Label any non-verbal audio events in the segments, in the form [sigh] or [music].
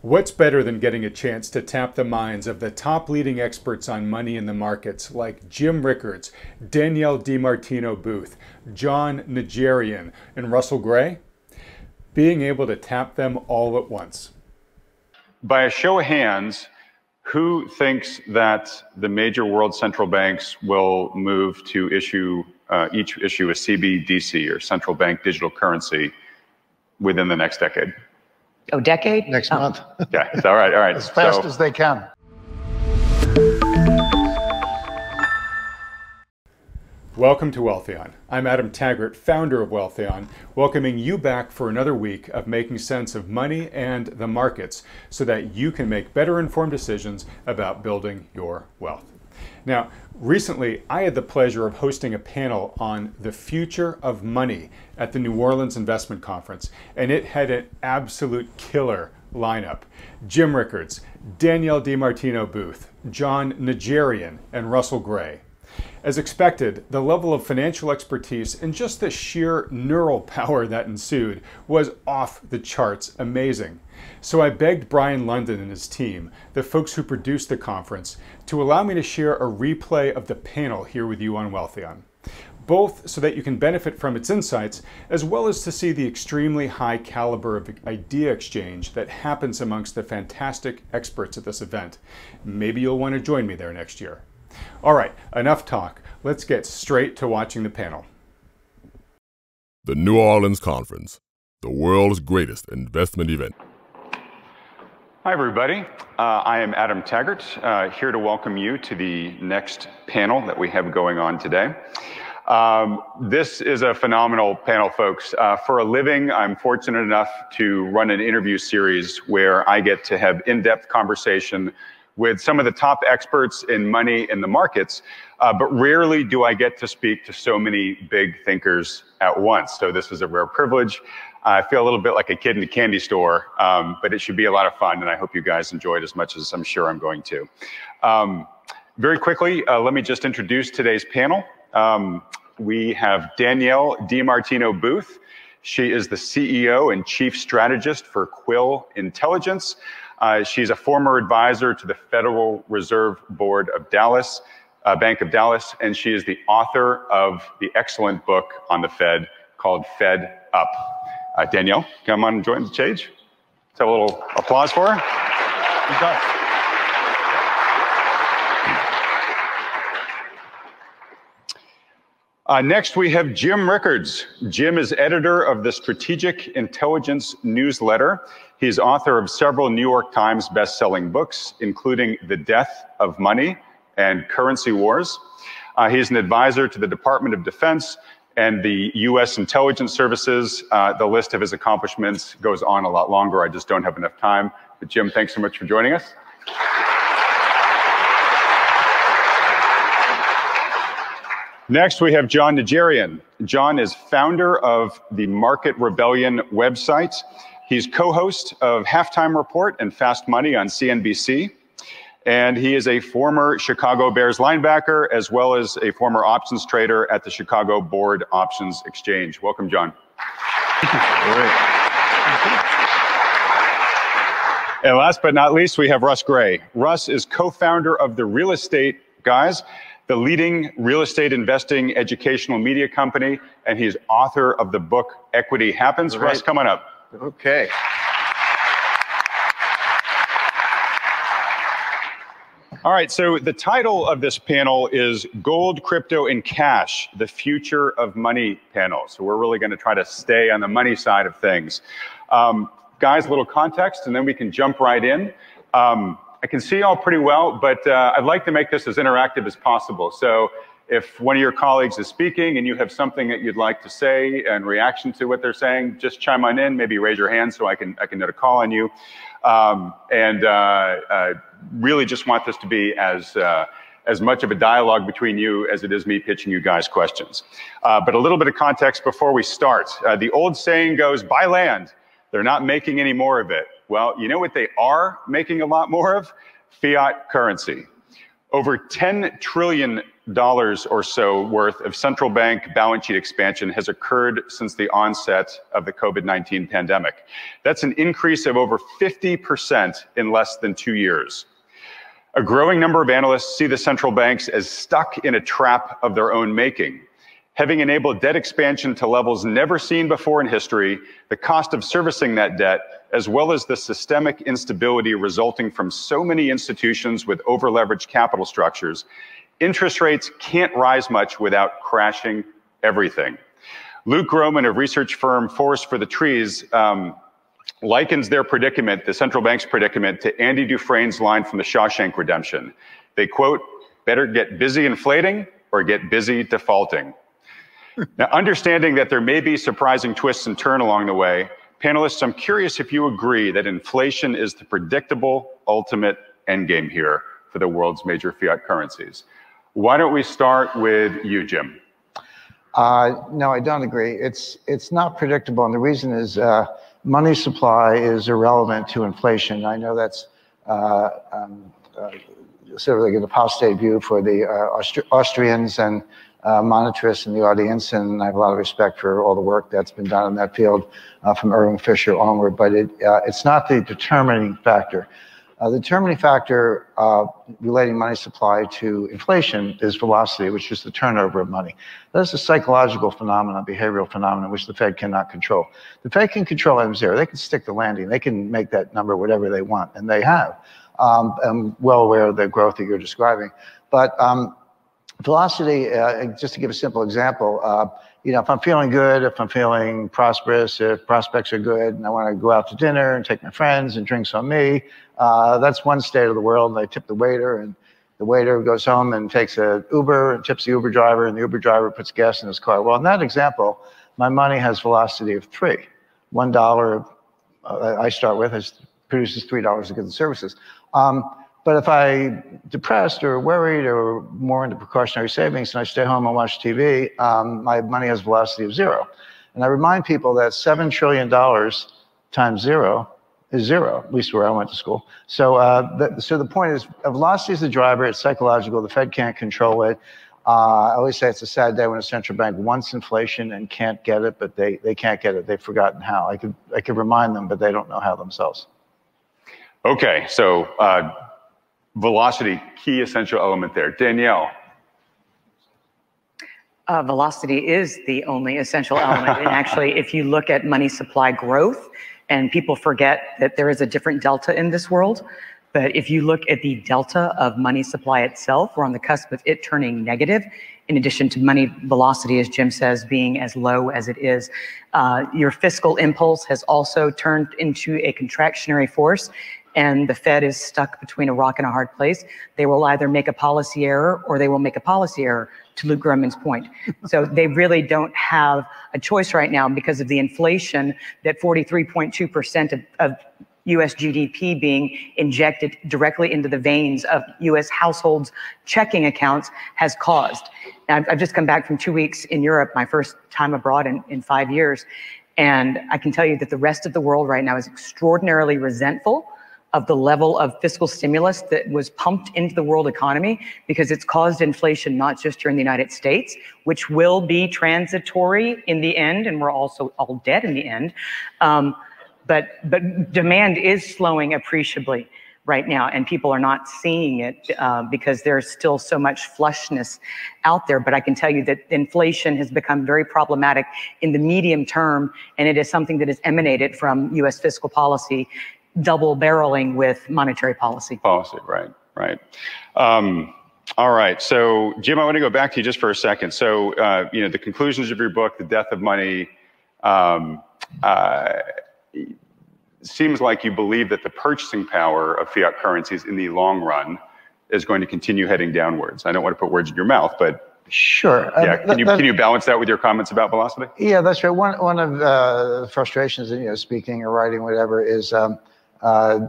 What's better than getting a chance to tap the minds of the top leading experts on money in the markets like Jim Rickards, Danielle DiMartino Booth, John Najarian, and Russell Gray? Being able to tap them all at once. By a show of hands, who thinks that the major world central banks will move to issue uh, each issue a CBDC or central bank digital currency within the next decade? Oh, decade? Next oh. month. [laughs] Yeah, it's all right, all right. As fast so, as they can. Welcome to Wealthion. I'm Adam Taggart, founder of Wealthion, welcoming you back for another week of making sense of money and the markets so that you can make better informed decisions about building your wealth. Now, recently I had the pleasure of hosting a panel on the future of money at the New Orleans Investment Conference, and it had an absolute killer lineup. Jim Rickards, Danielle DiMartino Booth, John Najarian, and Russell Gray. As expected, the level of financial expertise and just the sheer neural [laughs] power that ensued was off the charts amazing. So I begged Brian London and his team, the folks who produced the conference, to allow me to share a replay of the panel here with you on Wealthion. Both so that you can benefit from its insights, as well as to see the extremely high caliber of idea exchange that happens amongst the fantastic experts at this event. Maybe you'll want to join me there next year. All right, enough talk. Let's get straight to watching the panel. The New Orleans Conference, the world's greatest investment event. Hi, everybody. Uh, I am Adam Taggart, uh, here to welcome you to the next panel that we have going on today. Um, this is a phenomenal panel, folks. Uh, for a living, I'm fortunate enough to run an interview series where I get to have in-depth conversation with some of the top experts in money in the markets, uh, but rarely do I get to speak to so many big thinkers at once. So this is a rare privilege. I feel a little bit like a kid in a candy store, um, but it should be a lot of fun, and I hope you guys enjoy it as much as I'm sure I'm going to. Um, very quickly, uh, let me just introduce today's panel. Um, we have Danielle DiMartino Booth. She is the CEO and Chief Strategist for Quill Intelligence. Uh, she's a former advisor to the Federal Reserve Board of Dallas, uh, Bank of Dallas, and she is the author of the excellent book on the Fed called Fed Up. Uh, Danielle, come on and join the stage. Let's have a little applause for her. Uh, next, we have Jim Rickards. Jim is editor of the Strategic Intelligence newsletter. He's author of several New York Times best-selling books, including The Death of Money and Currency Wars. Uh, he's an advisor to the Department of Defense and the U.S. intelligence services. Uh, the list of his accomplishments goes on a lot longer. I just don't have enough time. But Jim, thanks so much for joining us. Next, we have John Najarian. John is founder of the Market Rebellion website. He's co-host of Halftime Report and Fast Money on CNBC. And he is a former Chicago Bears linebacker, as well as a former options trader at the Chicago Board Options Exchange. Welcome, Jon. And last but not least, we have Russ Gray. Russ is co-founder of the Real Estate Guys, the leading real estate investing educational media company, and he's author of the book Equity Happens. Right. Russ, come on up. Okay. All right, so the title of this panel is Gold, Crypto, and Cash, the Future of Money panel. So we're really going to try to stay on the money side of things. Um, guys, a little context, and then we can jump right in. Um, I can see y'all pretty well, but uh, I'd like to make this as interactive as possible. So if one of your colleagues is speaking and you have something that you'd like to say and reaction to what they're saying, just chime on in, maybe raise your hand so I can, I can know a call on you. Um, and uh, uh, really just want this to be as, uh, as much of a dialogue between you as it is me pitching you guys questions. Uh, but a little bit of context before we start. Uh, the old saying goes, buy land. They're not making any more of it. Well, you know what they are making a lot more of? Fiat currency. Over $10 trillion or so worth of central bank balance sheet expansion has occurred since the onset of the COVID 19 pandemic. That's an increase of over 50% in less than two years. A growing number of analysts see the central banks as stuck in a trap of their own making. Having enabled debt expansion to levels never seen before in history, the cost of servicing that debt as well as the systemic instability resulting from so many institutions with overleveraged capital structures, interest rates can't rise much without crashing everything. Luke Gromen of research firm Forest for the Trees um, likens their predicament, the central bank's predicament, to Andy Dufresne's line from the Shawshank Redemption. They quote, better get busy inflating or get busy defaulting. Now, understanding that there may be surprising twists and turns along the way, Panelists, I'm curious if you agree that inflation is the predictable ultimate endgame here for the world's major fiat currencies. Why don't we start with you, Jim? Uh, no, I don't agree. It's it's not predictable, and the reason is uh, money supply is irrelevant to inflation. I know that's uh, um, uh, sort of like an apostate view for the uh, Austri Austrians and uh, in the audience, and I have a lot of respect for all the work that's been done in that field uh, from Irving Fisher onward, but it, uh, it's not the determining factor. Uh, the determining factor uh, relating money supply to inflation is velocity, which is the turnover of money. That's a psychological phenomenon, behavioral phenomenon, which the Fed cannot control. The Fed can control M0. They can stick the landing. They can make that number whatever they want, and they have. Um, I'm well aware of the growth that you're describing. But um, velocity, uh, just to give a simple example, uh, you know, if I'm feeling good, if I'm feeling prosperous, if prospects are good, and I want to go out to dinner and take my friends and drinks on me, uh, that's one state of the world. And I tip the waiter, and the waiter goes home and takes a Uber and tips the Uber driver, and the Uber driver puts gas in his car. Well, in that example, my money has velocity of three. One dollar uh, I start with produces three dollars of goods and services. Um, but if I depressed or worried or more into precautionary savings and I stay home and watch TV, um, my money has velocity of zero. And I remind people that $7 trillion times zero is zero, at least where I went to school. So, uh, the, so the point is, velocity is the driver. It's psychological. The Fed can't control it. Uh, I always say it's a sad day when a central bank wants inflation and can't get it, but they, they can't get it. They've forgotten how. I could, I could remind them, but they don't know how themselves. Okay, so uh, velocity, key essential element there. Danielle. Uh, velocity is the only essential element. and actually, if you look at money supply growth, and people forget that there is a different delta in this world, but if you look at the delta of money supply itself, we're on the cusp of it turning negative. In addition to money velocity, as Jim says, being as low as it is, uh, your fiscal impulse has also turned into a contractionary force and the Fed is stuck between a rock and a hard place. They will either make a policy error or they will make a policy error, to Luke Gromen's point. So they really don't have a choice right now because of the inflation that 43.2% of, of US GDP being injected directly into the veins of US households' checking accounts has caused. Now, I've just come back from two weeks in Europe, my first time abroad in, in five years. And I can tell you that the rest of the world right now is extraordinarily resentful of the level of fiscal stimulus that was pumped into the world economy because it's caused inflation not just here in the United States, which will be transitory in the end, and we're also all dead in the end. Um, but but demand is slowing appreciably right now, and people are not seeing it uh, because there's still so much flushness out there. But I can tell you that inflation has become very problematic in the medium term, and it is something that has emanated from U.S. fiscal policy double barreling with monetary policy. Policy, right, right. Um, all right. So, Jim, I want to go back to you just for a second. So, uh, you know, the conclusions of your book, The Death of Money, um, uh, seems like you believe that the purchasing power of fiat currencies in the long run is going to continue heading downwards. I don't want to put words in your mouth, but Sure. Yeah. Uh, can you can you balance that with your comments about velocity? Yeah, that's right. One one of uh, the frustrations in you know speaking or writing whatever is um, uh,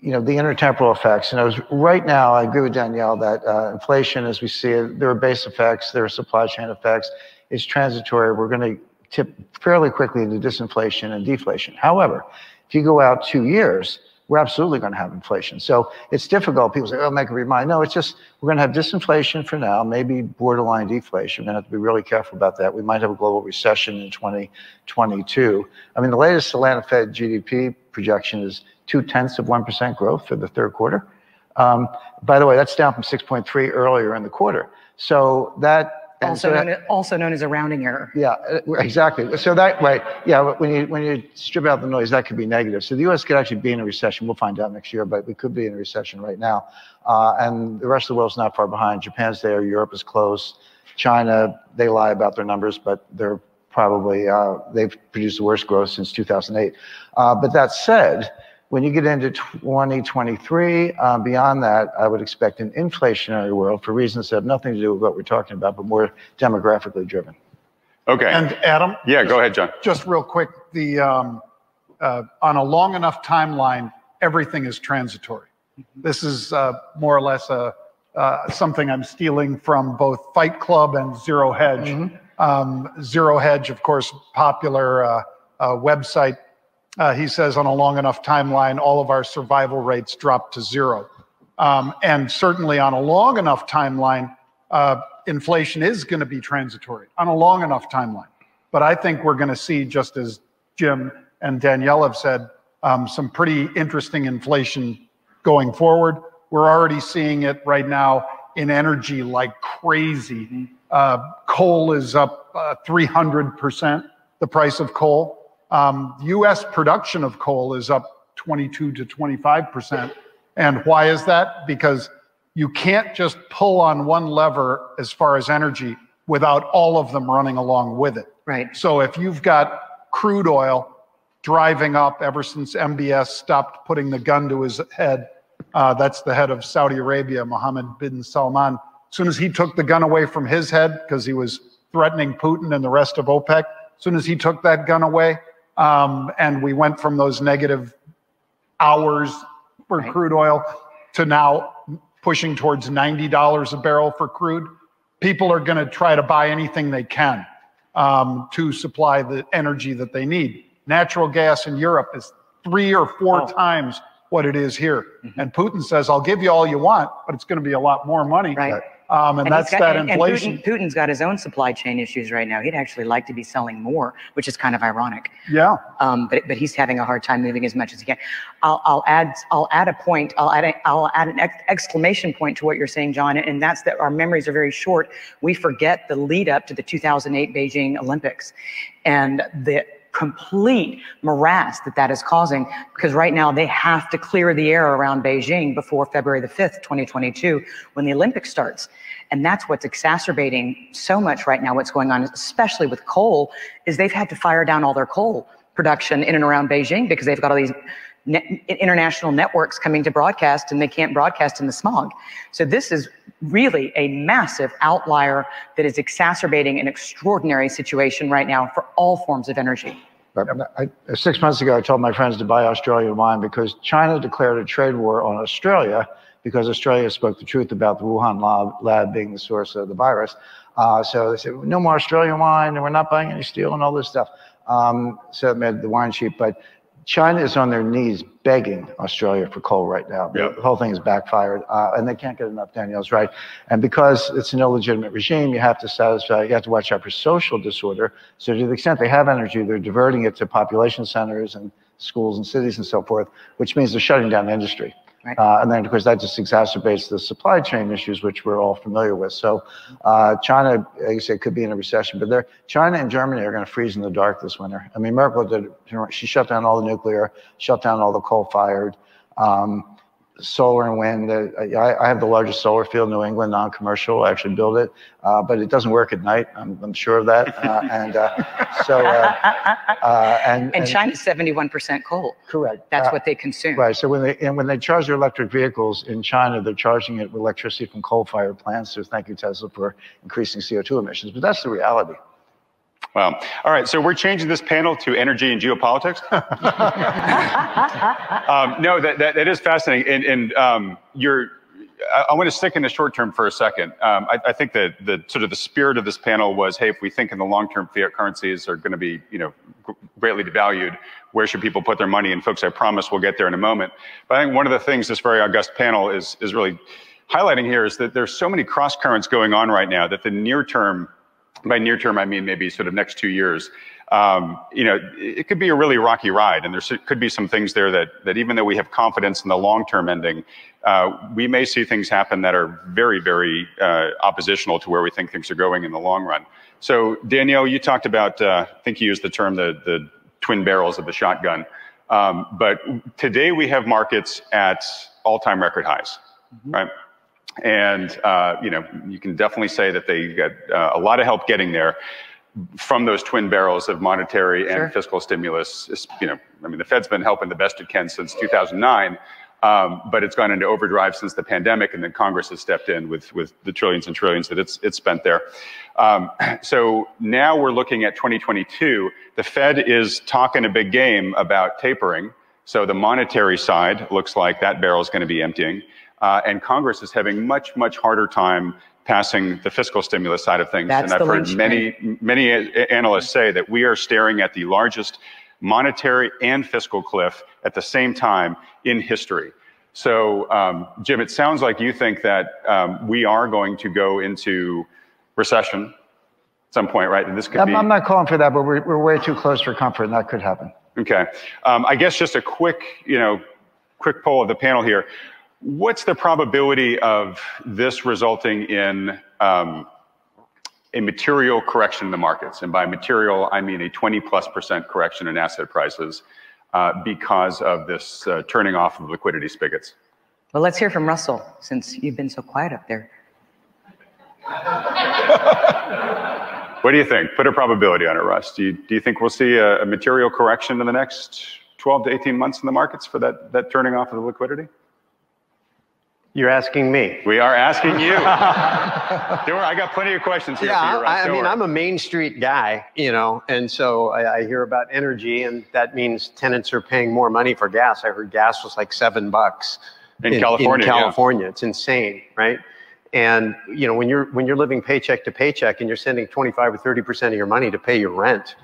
you know, the intertemporal effects. And right now, I agree with Danielle that uh, inflation, as we see it, there are base effects, there are supply chain effects. It's transitory. We're going to tip fairly quickly into disinflation and deflation. However, if you go out two years, we're absolutely going to have inflation. So it's difficult. People say, oh, make a remind. No, it's just we're going to have disinflation for now, maybe borderline deflation. We're going to have to be really careful about that. We might have a global recession in 2022. I mean, the latest Atlanta Fed GDP projection is two tenths of 1% growth for the third quarter. Um, by the way, that's down from 6.3 earlier in the quarter. So that also, so known as, also known as a rounding error. Yeah, uh, exactly. So that way, yeah. When you when you strip out the noise, that could be negative. So the U.S. could actually be in a recession. We'll find out next year, but we could be in a recession right now. Uh, and the rest of the world's not far behind. Japan's there. Europe is close. China, they lie about their numbers, but they're probably uh, they've produced the worst growth since 2008. Uh, but that said when you get into 2023, uh, beyond that, I would expect an inflationary world for reasons that have nothing to do with what we're talking about, but more demographically driven. Okay. And Adam? Yeah, just, go ahead, John. Just real quick, the um, uh, on a long enough timeline, everything is transitory. This is uh, more or less a uh, something I'm stealing from both Fight Club and Zero Hedge. Mm-hmm. Um, Zero Hedge, of course, popular uh, uh, website uh, he says on a long enough timeline, all of our survival rates drop to zero. Um, and certainly on a long enough timeline, uh, inflation is going to be transitory on a long enough timeline. But I think we're going to see, just as Jim and Danielle have said, um, some pretty interesting inflation going forward. We're already seeing it right now in energy like crazy. Uh, coal is up uh, 300%, the price of coal. Um, US production of coal is up 22 to 25%. And why is that? Because you can't just pull on one lever as far as energy without all of them running along with it. Right. So if you've got crude oil driving up ever since MBS stopped putting the gun to his head, uh, that's the head of Saudi Arabia, Mohammed bin Salman. As soon as he took the gun away from his head because he was threatening Putin and the rest of OPEC, as soon as he took that gun away, um, and we went from those negative hours for right. crude oil to now pushing towards $90 a barrel for crude. People are going to try to buy anything they can um, to supply the energy that they need. Natural gas in Europe is three or four oh. times what it is here. Mm-hmm. And Putin says, I'll give you all you want, but it's going to be a lot more money. Right. Um, and, and that's got, that and, inflation. And Putin, Putin's got his own supply chain issues right now. He'd actually like to be selling more, which is kind of ironic. Yeah. Um, but but he's having a hard time moving as much as he can. I'll, I'll add I'll add a point. I'll add a, I'll add an ex- exclamation point to what you're saying, John. And that's that our memories are very short. We forget the lead up to the 2008 Beijing Olympics, and the complete morass that that is causing because right now they have to clear the air around Beijing before February the 5th, 2022, when the Olympics starts. And that's what's exacerbating so much right now, what's going on, especially with coal, is they've had to fire down all their coal production in and around Beijing because they've got all these international networks coming to broadcast and they can't broadcast in the smog. So this is really a massive outlier that is exacerbating an extraordinary situation right now for all forms of energy. I, six months ago, I told my friends to buy Australian wine because China declared a trade war on Australia because Australia spoke the truth about the Wuhan lab, lab being the source of the virus. Uh, so they said, no more Australian wine, and we're not buying any steel and all this stuff. Um, so it made the wine cheap. But China is on their knees begging Australia for coal right now. Yep. The whole thing is backfired, uh, and they can't get enough. Danielle's right, and because it's an illegitimate regime, you have to satisfy. You have to watch out for social disorder. So to the extent they have energy, they're diverting it to population centers and schools and cities and so forth, which means they're shutting down industry. Right. Uh, and then, of course, that just exacerbates the supply chain issues, which we're all familiar with. So, uh, China, like I said, could be in a recession, but they're, China and Germany are going to freeze in the dark this winter. I mean, Merkel did, she shut down all the nuclear, shut down all the coal fired. Um, solar and wind. Uh, I, I, have the largest solar field in New England, non-commercial. I actually build it, uh, but it doesn't work at night. I'm, I'm sure of that. Uh, [laughs] and uh, so, uh, uh, and, and China's 71% coal. Correct. That's what they consume. Right. So when they and when they charge their electric vehicles in China, they're charging it with electricity from coal-fired plants. So thank you, Tesla, for increasing CO2 emissions. But that's the reality. Wow. All right. So we're changing this panel to energy and geopolitics. [laughs] [laughs] um, no, that, that, that is fascinating. And, and um, you're, I, I want to stick in the short term for a second. Um, I, I, think that the sort of the spirit of this panel was, hey, if we think in the long term fiat currencies are going to be, you know, greatly devalued, where should people put their money? And folks, I promise we'll get there in a moment. But I think one of the things this very august panel is is really highlighting here is that there's so many cross currents going on right now that the near term, by near term I mean maybe sort of next two years, um, you know, it could be a really rocky ride, and there could be some things there that that even though we have confidence in the long-term ending, uh, we may see things happen that are very, very uh, oppositional to where we think things are going in the long run. So, Danielle, you talked about, uh, I think you used the term the the twin barrels of the shotgun, um, but today we have markets at all-time record highs, mm-hmm. right? And uh, you know, you can definitely say that they got uh, a lot of help getting there from those twin barrels of monetary and sure. fiscal stimulus. You know, I mean, the Fed's been helping the best it can since 2009, um, but it's gone into overdrive since the pandemic, and then Congress has stepped in with with the trillions and trillions that it's it's spent there. Um, [clears throat] so now we're looking at 2022. The Fed is talking a big game about tapering. So the monetary side looks like that barrel is going to be emptying, uh, and Congress is having much much harder time passing the fiscal stimulus side of things. That's and I've heard many, many analysts say that we are staring at the largest monetary and fiscal cliff at the same time in history. So, um, Jim, it sounds like you think that um, we are going to go into recession at some point, right? And this could I'm, be. I'm not calling for that, but we're, we're way too close for comfort, and that could happen. Okay. Um, I guess just a quick, you know, quick poll of the panel here. What's the probability of this resulting in um, a material correction in the markets? And by material, I mean a 20 plus percent correction in asset prices uh, because of this uh, turning off of liquidity spigots. Well, let's hear from Russell since you've been so quiet up there. what do you think? Put a probability on it, Russ. Do you, do you think we'll see a, a material correction in the next 12 to 18 months in the markets for that, that turning off of the liquidity? You're asking me. We are asking you. [laughs] I got plenty of questions here yeah, for you, I, I mean, I'm a Main Street guy, you know, and so I, I, hear about energy, and that means tenants are paying more money for gas. I heard gas was like seven bucks in, in California. In California, yeah. it's insane, right? And you know, when you're when you're living paycheck to paycheck, and you're sending 25 or 30 percent of your money to pay your rent,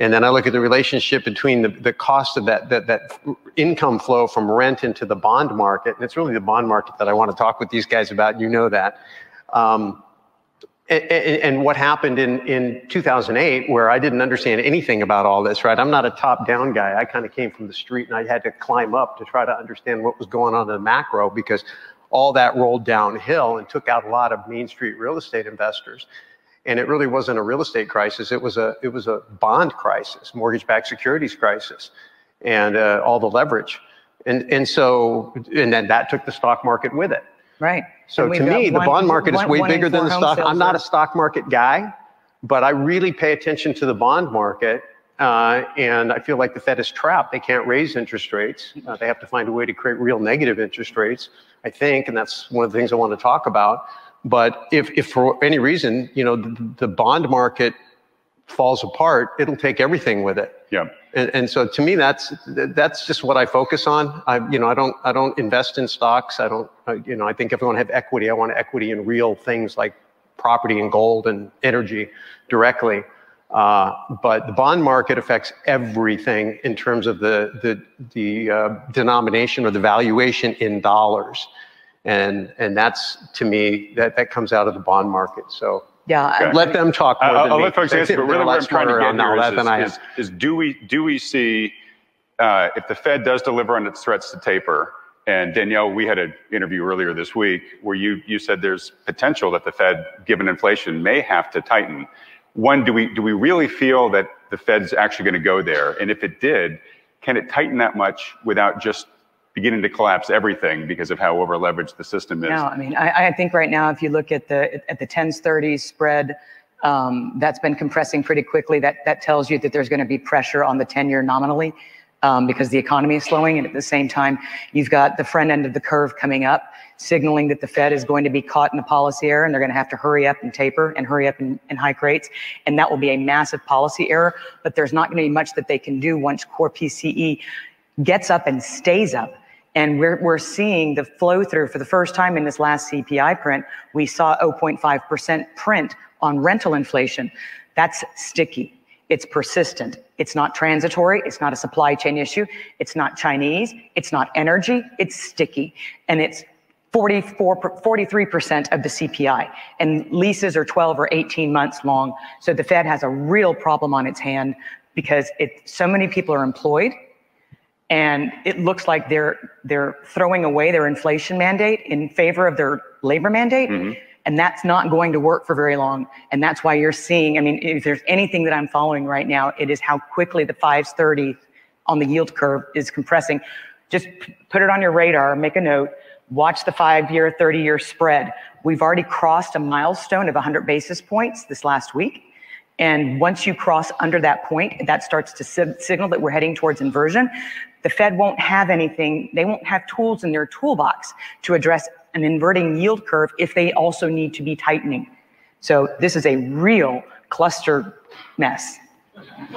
and then I look at the relationship between the, the cost of that, that, that income flow from rent into the bond market. And it's really the bond market that I want to talk with these guys about. You know that. Um, and, and, what happened in, in 2008, where I didn't understand anything about all this, right? I'm not a top down guy. I kind of came from the street and I had to climb up to try to understand what was going on in the macro because all that rolled downhill and took out a lot of Main Street real estate investors and it really wasn't a real estate crisis. It was a it was a bond crisis, mortgage-backed securities crisis, and uh, all the leverage, and and so and then that took the stock market with it. Right. So to me, the bond market one, is way bigger than the stock. I'm not a stock market guy, but I really pay attention to the bond market. Uh, and I feel like the Fed is trapped. They can't raise interest rates. Uh, they have to find a way to create real negative interest rates, I think, and that's one of the things I want to talk about. But if, if for any reason, you know, the, the bond market falls apart, it'll take everything with it. Yeah. And, and so to me, that's that's just what I focus on. I you know I don't I don't invest in stocks. I don't uh, you know I think if I want to have equity, I want equity in real things like property and gold and energy directly. Uh, but the bond market affects everything in terms of the the the uh, denomination or the valuation in dollars and and that's to me that that comes out of the bond market. So yeah, okay. let them talk more. I'll, I'll let folks answer, but really what I'm trying to get here is, is, is, is, do we do we see uh, if the Fed does deliver on its threats to taper? And Danielle, we had an interview earlier this week where you you said there's potential that the Fed, given inflation, may have to tighten. One, do we do we really feel that the Fed's actually going to go there? And if it did, can it tighten that much without just beginning to collapse everything because of how over leveraged the system is. No, I mean, I, I, think right now, if you look at the at the 10s 30s spread, um, that's been compressing pretty quickly. That that tells you that there's going to be pressure on the 10 year nominally um, because the economy is slowing, and at the same time, you've got the front end of the curve coming up, signaling that the Fed is going to be caught in a policy error, and they're going to have to hurry up and taper and hurry up and, and hike rates, and that will be a massive policy error. But there's not going to be much that they can do once core PCE gets up and stays up And we're, we're seeing the flow through for the first time in this last CPI print. We saw 0.5% print on rental inflation. That's sticky. It's persistent. It's not transitory. It's not a supply chain issue. It's not Chinese. It's not energy. It's sticky. And it's 44, 43% of the CPI. And leases are 12 or 18 months long. So the Fed has a real problem on its hand because it, so many people are employed and it looks like they're they're throwing away their inflation mandate in favor of their labor mandate. Mm-hmm. And that's not going to work for very long. And that's why you're seeing, I mean, if there's anything that I'm following right now, it is how quickly the 530 on the yield curve is compressing. Just put it on your radar, make a note, watch the five year, 30 year spread. We've already crossed a milestone of 100 basis points this last week. And once you cross under that point, that starts to signal that we're heading towards inversion. The Fed won't have anything, they won't have tools in their toolbox to address an inverting yield curve if they also need to be tightening. So this is a real cluster mess.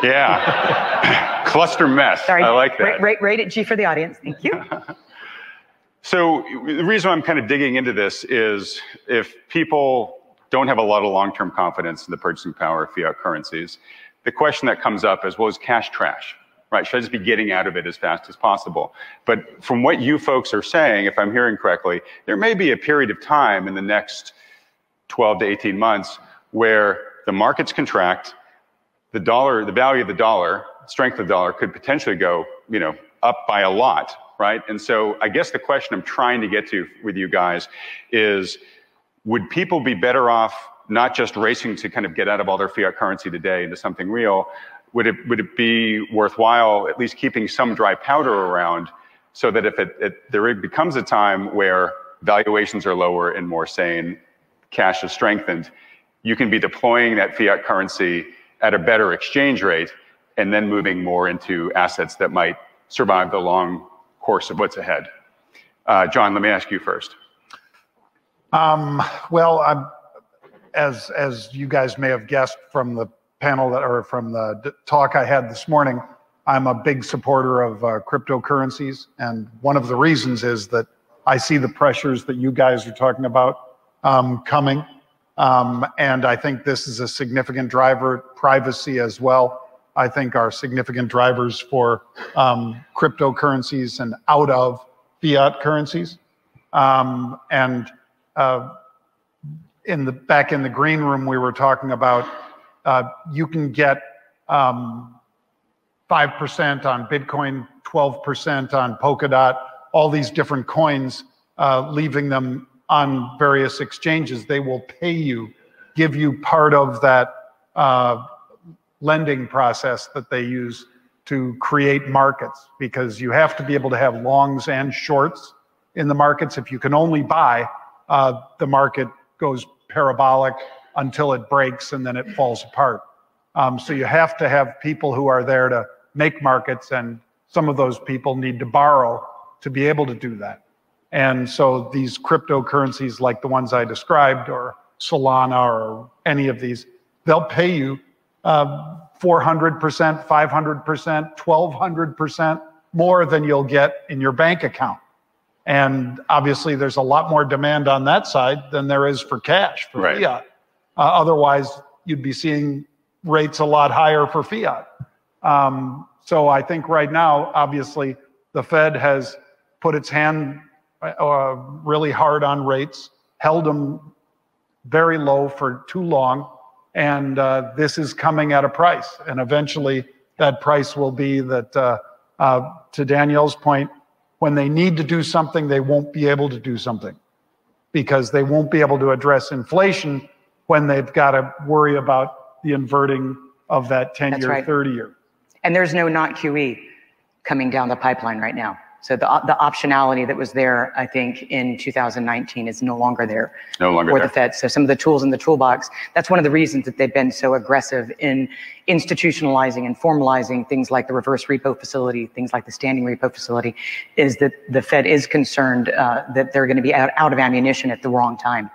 Yeah, [laughs] cluster mess. Sorry, I like that. Rate, rate it G for the audience. Thank you. [laughs] so the reason I'm kind of digging into this is if people don't have a lot of long-term confidence in the purchasing power of fiat currencies, the question that comes up is, well, is cash trash? Right? Should I just be getting out of it as fast as possible? But from what you folks are saying, if I'm hearing correctly, there may be a period of time in the next 12 to 18 months where the markets contract, the dollar, the value of the dollar, strength of the dollar could potentially go, you know, up by a lot, right? And so I guess the question I'm trying to get to with you guys is, would people be better off not just racing to kind of get out of all their fiat currency today into something real, would it, would it be worthwhile at least keeping some dry powder around so that if it, it, there becomes a time where valuations are lower and more sane, cash is strengthened, you can be deploying that fiat currency at a better exchange rate and then moving more into assets that might survive the long course of what's ahead. Uh, John, let me ask you first. Um, well, I'm, as as you guys may have guessed from the panel that, or from the talk I had this morning, I'm a big supporter of uh, cryptocurrencies. And one of the reasons is that I see the pressures that you guys are talking about um, coming. Um, and I think this is a significant driver, privacy as well. I think are significant drivers for um, cryptocurrencies and out of fiat currencies. Um, and uh, in the back in the green room, we were talking about uh, you can get um, 5% on Bitcoin, 12% on Polkadot, all these different coins, uh, leaving them on various exchanges. They will pay you, give you part of that uh, lending process that they use to create markets because you have to be able to have longs and shorts in the markets. If you can only buy, uh, the market goes parabolic until it breaks and then it falls apart. Um, so you have to have people who are there to make markets, and some of those people need to borrow to be able to do that. And so these cryptocurrencies, like the ones I described, or Solana, or any of these, they'll pay you uh, 400%, 500%, 1200% more than you'll get in your bank account. And obviously, there's a lot more demand on that side than there is for cash, for right. fiat. Uh, otherwise, you'd be seeing rates a lot higher for fiat. Um, so I think right now, obviously, the Fed has put its hand uh, really hard on rates, held them very low for too long, and uh, this is coming at a price. And eventually, that price will be that, uh, uh, to Danielle's point, when they need to do something, they won't be able to do something because they won't be able to address inflation when they've got to worry about the inverting of that 10 year, right. 30 year. And there's no not QE coming down the pipeline right now. So the, the optionality that was there, I think, in 2019 is no longer there. No longer for there. the Fed. So some of the tools in the toolbox, that's one of the reasons that they've been so aggressive in institutionalizing and formalizing things like the reverse repo facility, things like the standing repo facility, is that the Fed is concerned uh, that they're going to be out, out of ammunition at the wrong time.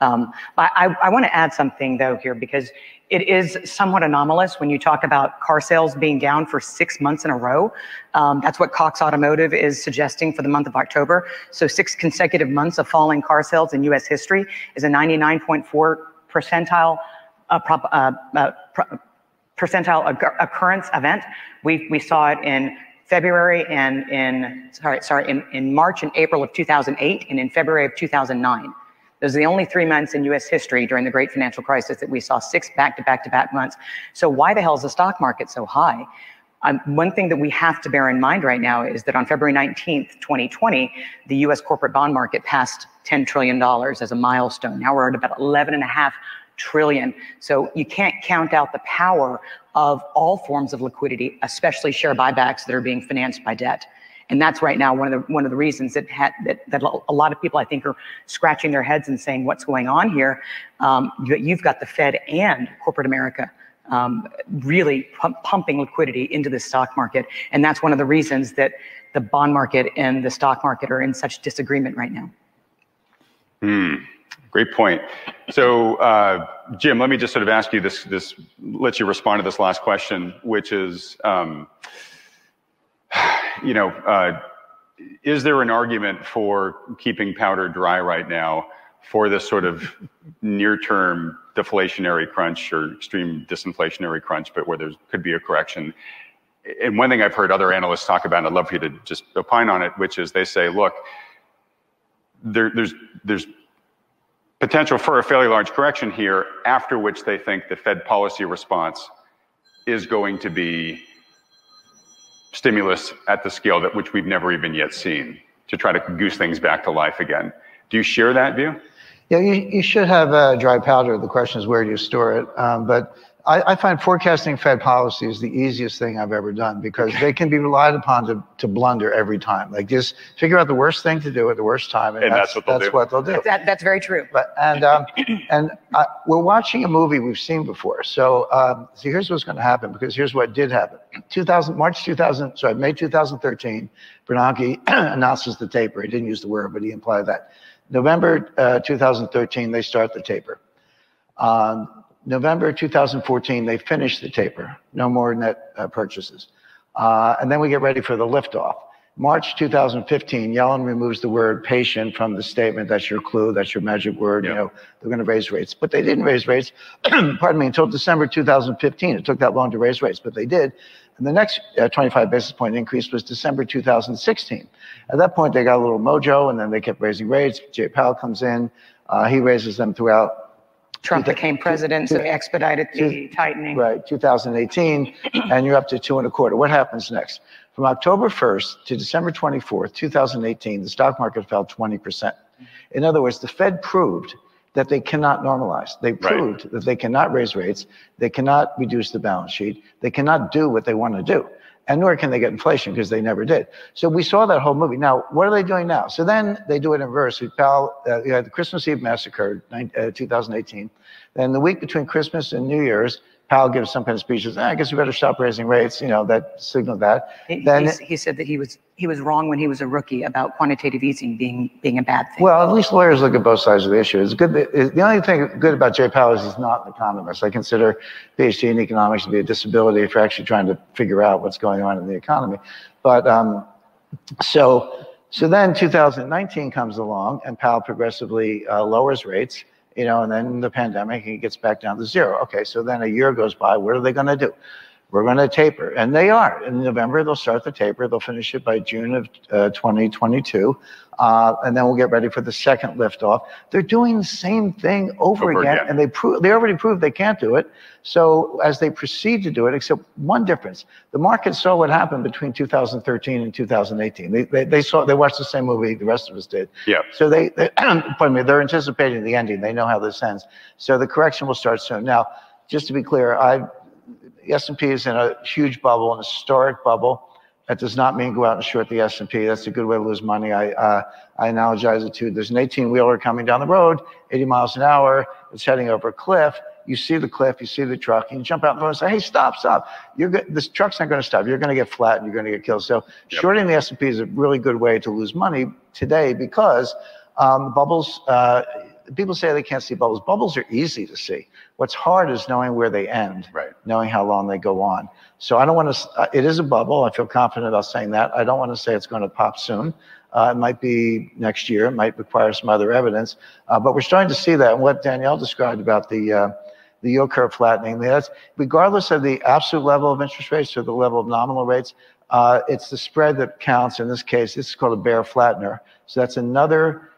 Um, I, I want to add something though here because it is somewhat anomalous when you talk about car sales being down for six months in a row. Um, that's what Cox Automotive is suggesting for the month of October. So six consecutive months of falling car sales in U.S. history is a 99.4 percentile uh, prop, uh, uh, percentile occurrence event. We, we saw it in February and in, sorry, sorry, in, in March and April of 2008 and in February of 2009. Those are the only three months in US history during the great financial crisis that we saw six back to back to back months. So why the hell is the stock market so high? Um, one thing that we have to bear in mind right now is that on February 19th, 2020, the US corporate bond market passed $10 trillion as a milestone. Now we're at about 11 and a half trillion. So you can't count out the power of all forms of liquidity, especially share buybacks that are being financed by debt. And that's right now one of the one of the reasons that ha- that, that a lot of people I think are scratching their heads and saying what's going on here. Um, you, have got the Fed and corporate America um, really pump, pumping liquidity into the stock market, and that's one of the reasons that the bond market and the stock market are in such disagreement right now. Hmm. Great point. So, uh, Jim, let me just sort of ask you this, this, let you respond to this last question, which is, um, you know, uh, is there an argument for keeping powder dry right now for this sort of near-term deflationary crunch or extreme disinflationary crunch, but where there could be a correction? And one thing I've heard other analysts talk about, and I'd love for you to just opine on it, which is they say, look, there, there's there's potential for a fairly large correction here, after which they think the Fed policy response is going to be stimulus at the scale that which we've never even yet seen to try to goose things back to life again. Do you share that view? Yeah, you, you should have uh, dry powder. The question is where do you store it? Um, but I, I, find forecasting Fed policy is the easiest thing I've ever done because they can be relied upon to, to blunder every time. Like just figure out the worst thing to do at the worst time, and, and that's, that's, what they'll that's do. What they'll do. That, that's very true. But and um, [clears throat] and uh, we're watching a movie we've seen before. So um, so here's what's going to happen because here's what did happen. 2000 March 2000 sorry May 2013, Bernanke [clears throat] announces the taper. He didn't use the word, but he implied that. November uh, 2013, they start the taper. Um, November 2014, they finish the taper, no more net uh, purchases. Uh, and then we get ready for the liftoff. March 2015, Yellen removes the word patient from the statement. That's your clue. That's your magic word. You know, they're going to raise rates, but they didn't raise rates. [clears throat] pardon me, until December 2015. It took that long to raise rates, but they did. And the next uh, 25 basis point increase was December 2016. At that point, they got a little mojo, and then they kept raising rates. Jay Powell comes in. Uh, he raises them throughout Trump became president, so they expedited the tightening. Right, 2018, [clears throat] and you're up to two and a quarter. What happens next? From October 1st to December 24th, 2018, the stock market fell 20%. In other words, the Fed proved that they cannot normalize. They proved right. that they cannot raise rates, they cannot reduce the balance sheet, they cannot do what they want to do and nor can they get inflation because they never did. So we saw that whole movie. Now, what are they doing now? So then they do it in reverse. We Powell, uh, you had the Christmas Eve massacre, uh, 2018. Then the week between Christmas and New Year's, Powell gives some kind of speeches. Ah, I guess we better stop raising rates. You know, that signaled that. He, then he said that he was he was wrong when he was a rookie about quantitative easing being being a bad thing. Well, at least lawyers look at both sides of the issue. It's good. That, the only thing good about Jay Powell is he's not an economist. I consider PhD in economics to be a disability for actually trying to figure out what's going on in the economy. But um, so so then 2019 comes along and Powell progressively uh, lowers rates you know, and then the pandemic, he gets back down to zero. Okay, so then a year goes by. What are they going to do? We're going to taper, and they are. In November, they'll start the taper. They'll finish it by June of uh, 2022, uh, and then we'll get ready for the second liftoff. They're doing the same thing over, over again, again, and they prove they already proved they can't do it. So as they proceed to do it, except one difference, the market saw what happened between 2013 and 2018. They, they, they saw they watched the same movie the rest of us did. Yeah. So they, they [clears throat] pardon me, they're anticipating the ending. They know how this ends. So the correction will start soon. Now, just to be clear, I the S&P is in a huge bubble, an historic bubble. That does not mean go out and short the S&P. That's a good way to lose money. I, uh, I analogize it to there's an 18 wheeler coming down the road, 80 miles an hour. It's heading over a cliff. You see the cliff, you see the truck, and you jump out and say, "Hey, stop, stop! You're good. This truck's not going to stop. You're going to get flat, and you're going to get killed." So, yep. shorting the S&P is a really good way to lose money today because um, bubbles. Uh, people say they can't see bubbles. Bubbles are easy to see. What's hard is knowing where they end, Right. knowing how long they go on. So I don't want to, uh, it is a bubble. I feel confident about saying that. I don't want to say it's going to pop soon. Uh, it might be next year. It might require some other evidence. Uh, but we're starting to see that. And what Danielle described about the, uh, the yield curve flattening, that's regardless of the absolute level of interest rates or the level of nominal rates, uh, it's the spread that counts. In this case, this is called a bear flattener. So that's another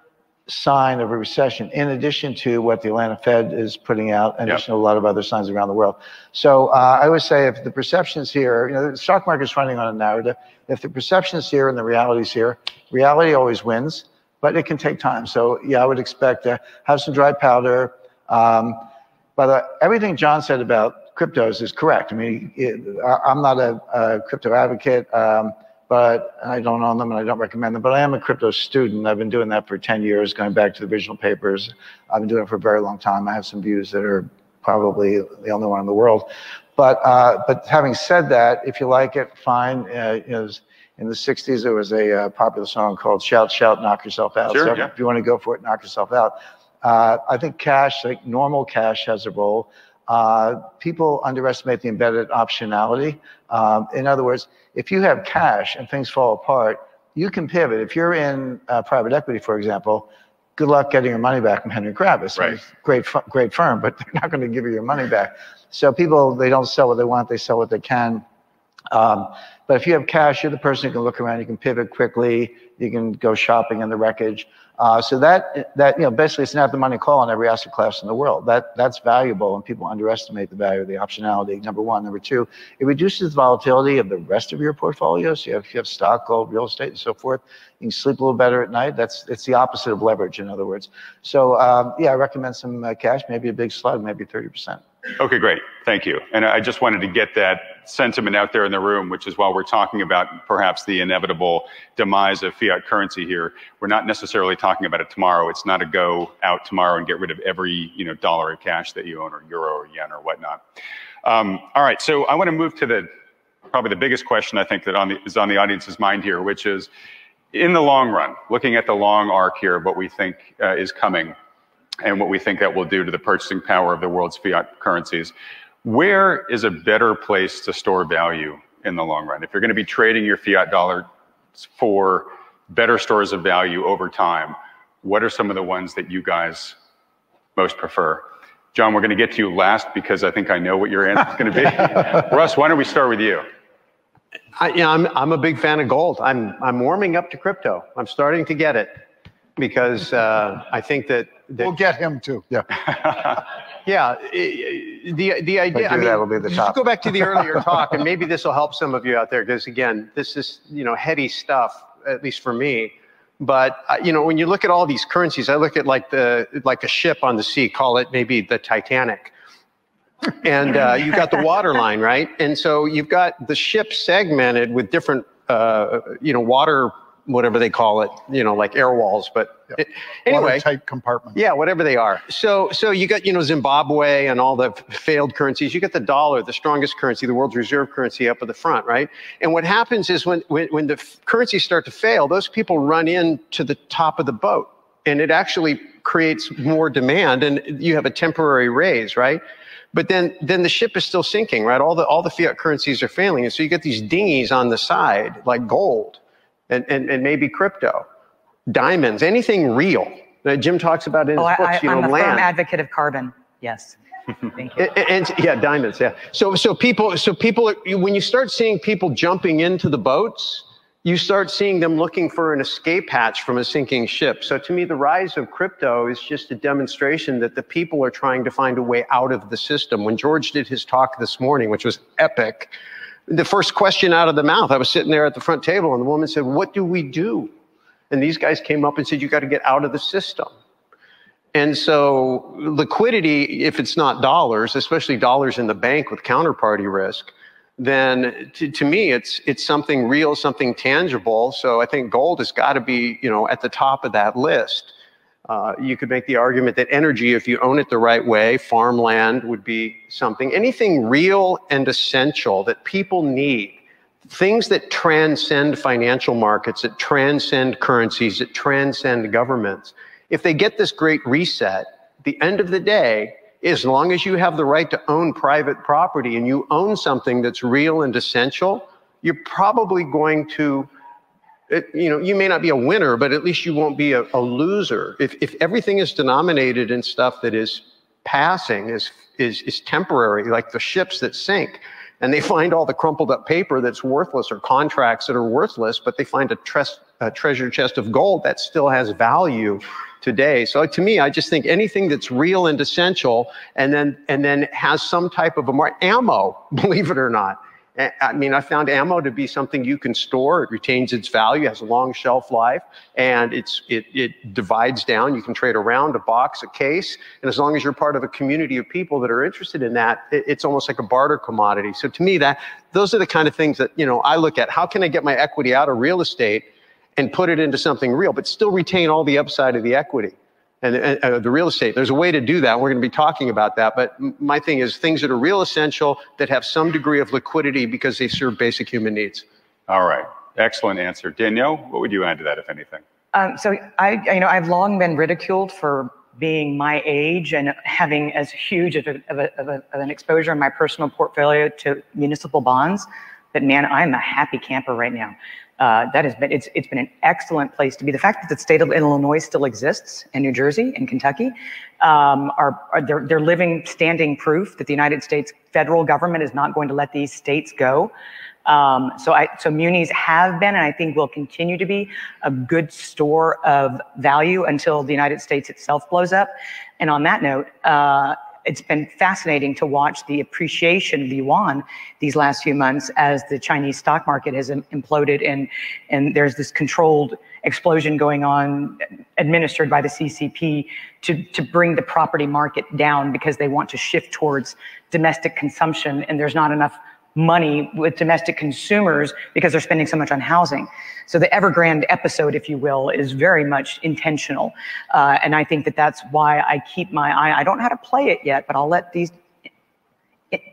sign of a recession, in addition to what the Atlanta Fed is putting out, and Yep. addition to a lot of other signs around the world. So uh, I would say if the perceptions here, you know, the stock market's running on a narrative. If the perception is here and the reality is here, reality always wins, but it can take time. So yeah, I would expect to have some dry powder. Um, by the everything John said about cryptos is correct. I mean, it, I- I'm not a, a crypto advocate, um, but I don't own them and I don't recommend them. But I am a crypto student. I've been doing that for 10 years, going back to the original papers. I've been doing it for a very long time. I have some views that are probably the only one in the world. But uh, but having said that, if you like it, fine. Uh, you know, in the 60s, there was a uh, popular song called "Shout, Shout, Knock Yourself Out." Sure, so yeah. if you want to go for it, knock yourself out. Uh, I think cash, like normal cash, has a role. Uh, people underestimate the embedded optionality. Um, in other words, if you have cash and things fall apart, you can pivot. If you're in uh, private equity, for example, good luck getting your money back from Henry Kravis. Right. Great, great firm, but [laughs] they're not going to give you your money back. So people, they don't sell what they want; they sell what they can. Um, but if you have cash, you're the person who can look around. You can pivot quickly. You can go shopping in the wreckage. Uh, so that that you know basically it's not the money call on every asset class in the world. That that's valuable, and people underestimate the value of the optionality. Number one, number two, it reduces the volatility of the rest of your portfolio. So you have, if you have stock, gold, real estate, and so forth, you can sleep a little better at night. That's it's the opposite of leverage, in other words. So um, yeah, I recommend some uh, cash, maybe a big slug, maybe thirty percent. Okay, great. Thank you. And I just wanted to get that sentiment out there in the room, which is while we're talking about perhaps the inevitable demise of fiat currency here, we're not necessarily talking about it tomorrow. It's not a go out tomorrow and get rid of every you know dollar of cash that you own, or euro, or yen, or whatnot. Um, all right, so I want to move to the probably the biggest question I think that on the, is on the audience's mind here, which is in the long run, looking at the long arc here, of what we think uh, is coming and what we think that will do to the purchasing power of the world's fiat currencies. Where is a better place to store value in the long run? If you're going to be trading your fiat dollars for better stores of value over time, what are some of the ones that you guys most prefer? John, we're going to get to you last because I think I know what your answer is going to be. [laughs] Russ, why don't we start with you? I, you know, I'm, I'm a big fan of gold. I'm, I'm warming up to crypto. I'm starting to get it because uh, I think that, that We'll get him too. Yeah. [laughs] yeah, i- i- the, the idea, I mean, that, it'll be the just top. go back to the [laughs] earlier talk and maybe this will help some of you out there because again, this is, you know, heady stuff, at least for me. But, uh, you know, when you look at all these currencies, I look at like the, like a ship on the sea, call it maybe the Titanic. and uh, you've got the water line, right? And so you've got the ship segmented with different, uh, you know, water, whatever they call it, you know, like air walls. But it- anyway, Watertight compartment. yeah, whatever they are. So, so you got you know Zimbabwe and all the failed currencies. You got the dollar, the strongest currency, the world's reserve currency, up at the front, right? And what happens is when when, when the f- currencies start to fail, those people run in to the top of the boat, and it actually creates more demand, and you have a temporary raise, right? But then, then the ship is still sinking, right? All the all the fiat currencies are failing, and so you get these dinghies on the side, like gold, and and, and maybe crypto, diamonds, anything real. that Jim talks about in his Oh, I, books, I, you know, I'm a land. firm advocate of carbon. Yes. Thank you. And, and- yeah, diamonds. Yeah. So so people so people are- when you start seeing people jumping into the boats, you start seeing them looking for an escape hatch from a sinking ship. So to me, the rise of crypto is just a demonstration that the people are trying to find a way out of the system. When George did his talk this morning, which was epic, the first question out of the mouth, I was sitting there at the front table, and the woman said, "What do we do?" And these guys came up and said, "You got to get out of the system." And so liquidity, if it's not dollars, especially dollars in the bank with counterparty risk, then to, to me it's it's something real, something tangible. So I think gold has got to be you know at the top of that list. Uh, you could make the argument that energy, if you own it the right way, farmland would be something. Anything real and essential that people need, things that transcend financial markets, that transcend currencies, that transcend governments. if they get this great reset, the end of the day, as long as you have the right to own private property and you own something that's real and essential, you're probably going to, it, you know, you may not be a winner, but at least you won't be a, a loser. If, if everything is denominated in stuff that is passing, is, is, is temporary, like the ships that sink, and they [laughs] find all the crumpled up paper that's worthless or contracts that are worthless, but they find a, a treasure chest of gold that still has value today. So to me, I just think anything that's real and essential, and then and then has some type of a more ammo, [laughs] believe it or not. I mean, I found ammo to be something you can store. It retains its value, has a long shelf life, and it's it it divides down. You can trade around a box, a case, and as long as you're part of a community of people that are interested in that, it, it's almost like a barter commodity. So to me, that those are the kind of things that you know I look at. How can I get my equity out of real estate and put it into something real, but still retain all the upside of the equity and, uh, the real estate. There's a way to do that. We're going to be talking about that. But my thing is things that are real essential that have some degree of liquidity because they serve basic human needs. All right. Excellent answer. Danielle, what would you add to that, if anything? Um, so I, you know, I've long been ridiculed for being my age and having as huge of, a, of, a, of, a, of an exposure in my personal portfolio to municipal bonds. But man, I'm a happy camper right now. Uh, that has been it's it's been an excellent place to be. The fact that the state of Illinois still exists and New Jersey and Kentucky um, are, are they're, they're living standing proof that the United States federal government is not going to let these states go. Um, so I so munis have been and I think will continue to be a good store of value until the United States itself blows up. And on that note. Uh, it's been fascinating to watch the appreciation of the yuan these last few months as the Chinese stock market has imploded and and there's this controlled explosion going on administered by the CCP to to bring the property market down because they want to shift towards domestic consumption and there's not enough money with domestic consumers because they're spending so much on housing. So the Evergrande episode, if you will, is very much intentional. Uh, and I think that that's why I keep my eye. I don't know how to play it yet, but I'll let these.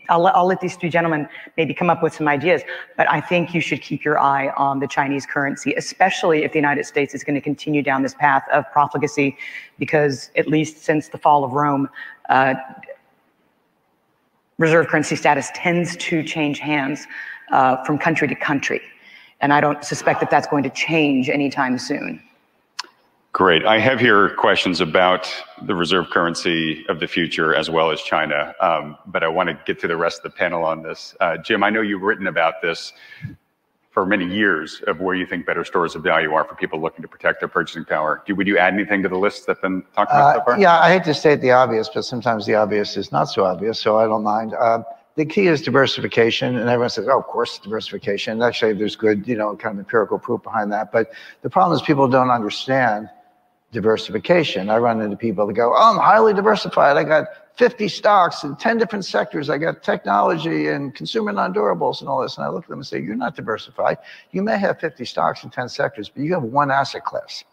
I'll let, I'll let these two gentlemen maybe come up with some ideas, but I think you should keep your eye on the Chinese currency, especially if the United States is going to continue down this path of profligacy, because at least since the fall of Rome, uh, reserve currency status tends to change hands uh, from country to country. And I don't suspect that that's going to change anytime soon. Great. I have here questions about the reserve currency of the future as well as China, um, but I want to get to the rest of the panel on this. Uh, Jim, I know you've written about this for many years of where you think better stores of value are for people looking to protect their purchasing power. Do, would you add anything to the list that's been talked about uh, so far? Yeah, I hate to state the obvious, but sometimes the obvious is not so obvious, so I don't mind. Uh, the key is diversification, and everyone says, "Oh, of course, diversification." Actually, there's good, you know, kind of empirical proof behind that. But the problem is people don't understand diversification. I run into people that go, "Oh, I'm highly diversified. I got 50 stocks in 10 different sectors. I got technology and consumer non-durables and all this. And I look at them and say, you're not diversified. You may have 50 stocks in 10 sectors, but you have one asset class.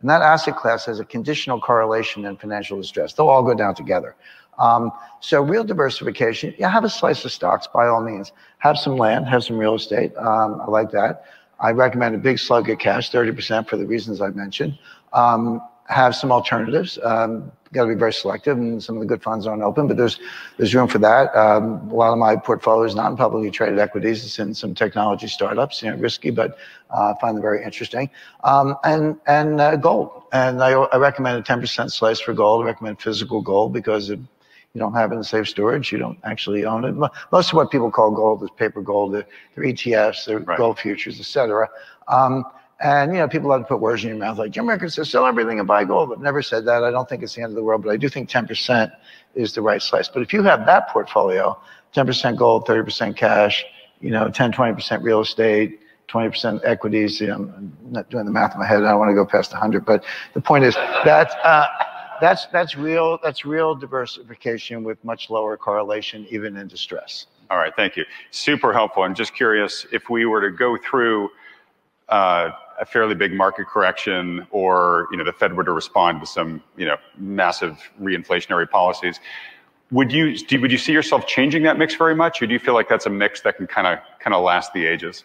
And that asset class has a conditional correlation in financial distress. They'll all go down together. Um, so real diversification, yeah, have a slice of stocks by all means. Have some land, have some real estate. Um, I like that. I recommend a big slug of cash, 30% for the reasons I mentioned. Um, have some alternatives. Um, got to be very selective, and some of the good funds aren't open, but there's there's room for that. Um, a lot of my portfolio is not in publicly traded equities; it's in some technology startups. You know, risky, but uh, find them very interesting. Um, and and uh, gold, and I, I recommend a 10% slice for gold. I recommend physical gold because if you don't have it in safe storage, you don't actually own it. Most of what people call gold is paper gold. They're, they're ETFs, they're right. gold futures, etc. Um, and you know, people love to put words in your mouth like Jim Rickards says, sell everything and buy gold. I've never said that. I don't think it's the end of the world, but I do think 10% is the right slice. But if you have that portfolio, 10% gold, 30% cash, you know, 10, 20% real estate, 20% equities. You know, I'm not doing the math in my head. I don't want to go past 100, but the point is that uh, that's that's real that's real diversification with much lower correlation, even in distress. All right, thank you. Super helpful. I'm just curious if we were to go through. Uh, a fairly big market correction or you know the Fed were to respond to some you know massive reinflationary policies, would you do, would you see yourself changing that mix very much, or do you feel like that's a mix that can kind of kind of last the ages?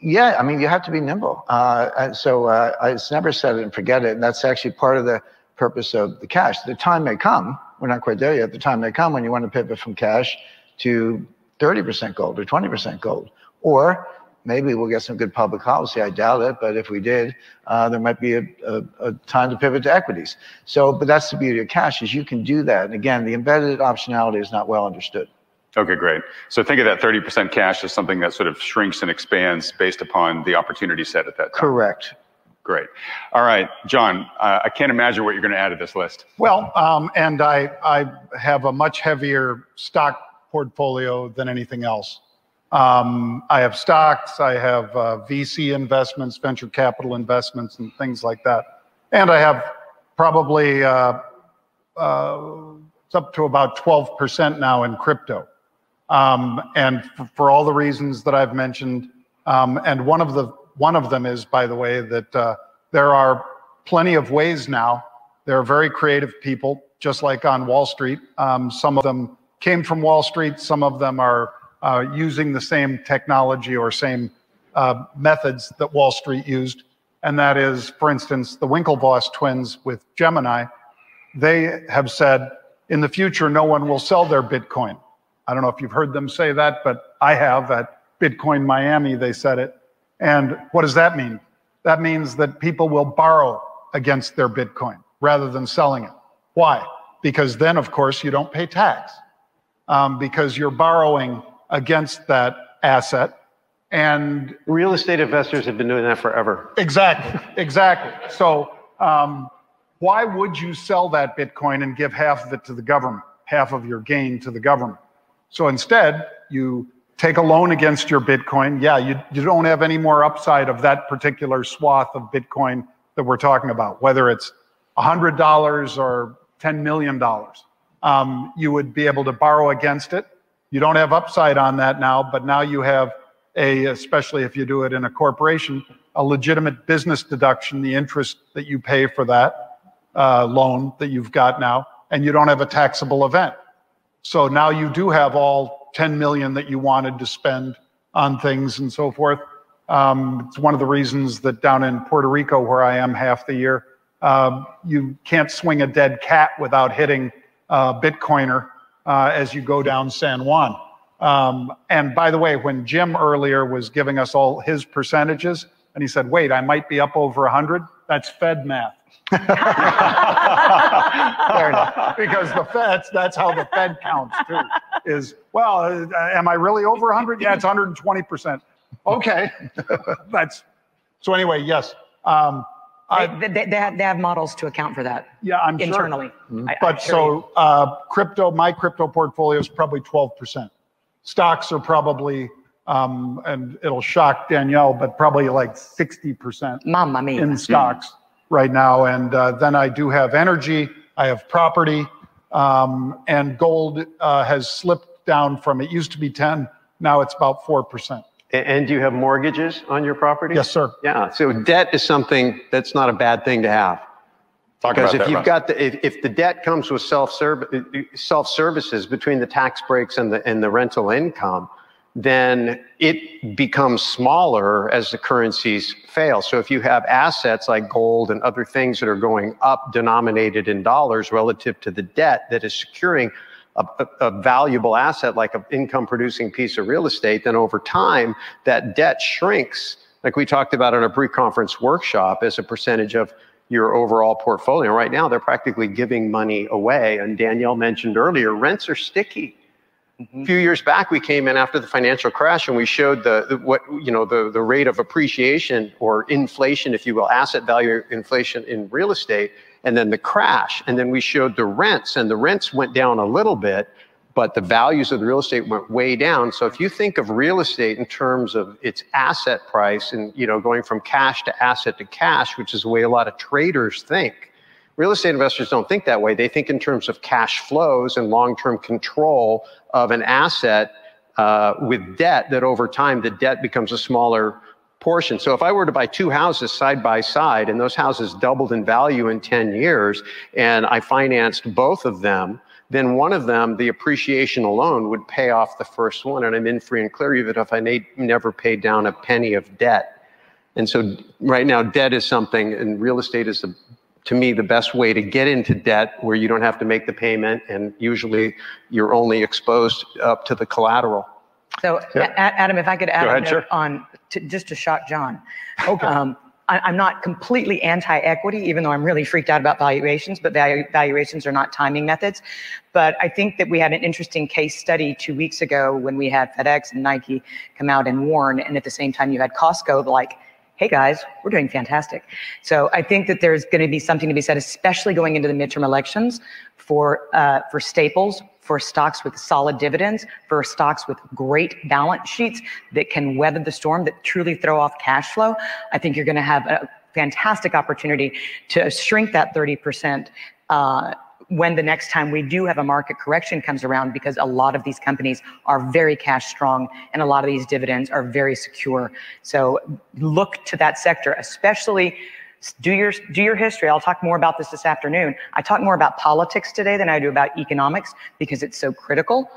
Yeah, I mean, you have to be nimble. Uh, so uh, it's never set it and forget it. And that's actually part of the purpose of the cash. The time may come, we're not quite there yet, the time may come when you want to pivot from cash to 30% gold or 20% gold. Or maybe we'll get some good public policy. I doubt it, but if we did, uh, there might be a, a, a, time to pivot to equities. So, but that's the beauty of cash is you can do that. And again, the embedded optionality is not well understood. Okay, great. So think of that 30% cash as something that sort of shrinks and expands based upon the opportunity set at that time. Correct. Great. All right, John, uh, I can't imagine what you're going to add to this list. Well, um, and I, I have a much heavier stock portfolio than anything else. Um, I have stocks, I have uh, VC investments, venture capital investments, and things like that. And I have probably uh, uh, it's up to about 12% now in crypto. Um, and for, for, all the reasons that I've mentioned, um, and one of the one of them is, by the way, that uh, there are plenty of ways now. There are very creative people, just like on Wall Street. Um, some of them came from Wall Street. Some of them are using the same technology or same uh, methods that Wall Street used. And that is, for instance, the Winklevoss twins with Gemini. They have said, in the future, no one will sell their Bitcoin. I don't know if you've heard them say that, but I have at Bitcoin Miami, they said it. And what does that mean? That means that people will borrow against their Bitcoin rather than selling it. Why? Because then, of course, you don't pay tax um, because you're borrowing against that asset. And real estate investors have been doing that forever. Exactly, exactly. So, um, why would you sell that Bitcoin and give half of it to the government, half of your gain to the government? So instead, you take a loan against your Bitcoin. Yeah, you, you don't have any more upside of that particular swath of Bitcoin that we're talking about, whether it's $100 or $10 million. Um, you would be able to borrow against it. You don't have upside on that now, but now you have a, especially if you do it in a corporation, a legitimate business deduction, the interest that you pay for that uh, loan that you've got now, and you don't have a taxable event. So now you do have all 10 million that you wanted to spend on things and so forth. Um, it's one of the reasons that down in Puerto Rico, where I am half the year, uh, you can't swing a dead cat without hitting a Bitcoiner uh, as you go down San Juan. Um, and by the way, when Jim earlier was giving us all his percentages, and he said, wait, I might be up over 100, that's Fed math. [laughs] Because the Feds, that's how the Fed counts too. Is well, uh, am I really over 100? Yeah, it's 120 percent. Okay, [laughs] that's so. Anyway, yes. Um, they, they, they, have, they have models to account for that. Yeah, I'm internally. Sure. Mm-hmm. I, but so uh, crypto, my crypto portfolio is probably 12 percent. Stocks are probably um, and it'll shock Danielle, but probably like 60 percent. Mamma mia. In stocks. Mm-hmm right now. And uh, then I do have energy, I have property, um, and gold uh, has slipped down from it used to be 10, now it's about 4%. And do you have mortgages on your property? Yes, sir. Yeah. So debt is something that's not a bad thing to have. Talk because if that, you've Russ. got the if, if the debt comes with self uh, self services between the tax breaks and the and the rental income, then it becomes smaller as the currencies fail. So if you have assets like gold and other things that are going up denominated in dollars relative to the debt that is securing a, a, valuable asset like an income producing piece of real estate, then over time that debt shrinks, like we talked about in a pre-conference workshop, as a percentage of your overall portfolio. Right now, they're practically giving money away. And Danielle mentioned earlier, rents are sticky Mm-hmm. A few years back, we came in after the financial crash and we showed the, the, what you know the the rate of appreciation or inflation, if you will, asset value inflation in real estate, and then the crash, and then we showed the rents, and the rents went down a little bit, but the values of the real estate went way down. So if you think of real estate in terms of its asset price and you know going from cash to asset to cash, which is the way a lot of traders think. Real estate investors don't think that way. They think in terms of cash flows and long term control of an asset uh, with debt, that over time the debt becomes a smaller portion. So if I were to buy two houses side by side and those houses doubled in value in 10 years and I financed both of them, then one of them, the appreciation alone, would pay off the first one. And I'm in free and clear even if I never paid down a penny of debt. And so right now, debt is something, and real estate is, the, to me, the best way to get into debt where you don't have to make the payment, and usually you're only exposed up to the collateral. So, Yeah. Adam, if I could add ahead, sure. on, to- just to shock John. Um, I- I'm not completely anti-equity, even though I'm really freaked out about valuations, but valu- valuations are not timing methods. But I think that we had an interesting case study two weeks ago when we had FedEx and Nike come out and warn, and at the same time you had Costco like, hey guys, we're doing fantastic. So I think that there's going to be something to be said, especially going into the midterm elections, for uh, for staples, for stocks with solid dividends, for stocks with great balance sheets that can weather the storm, that truly throw off cash flow. I think you're going to have a fantastic opportunity to shrink that 30%. Uh, when the next time we do have a market correction comes around because a lot of these companies are very cash strong and a lot of these dividends are very secure. So look to that sector, especially do your do your history. I'll talk more about this this afternoon. I talk more about politics today than I do about economics because it's so critical.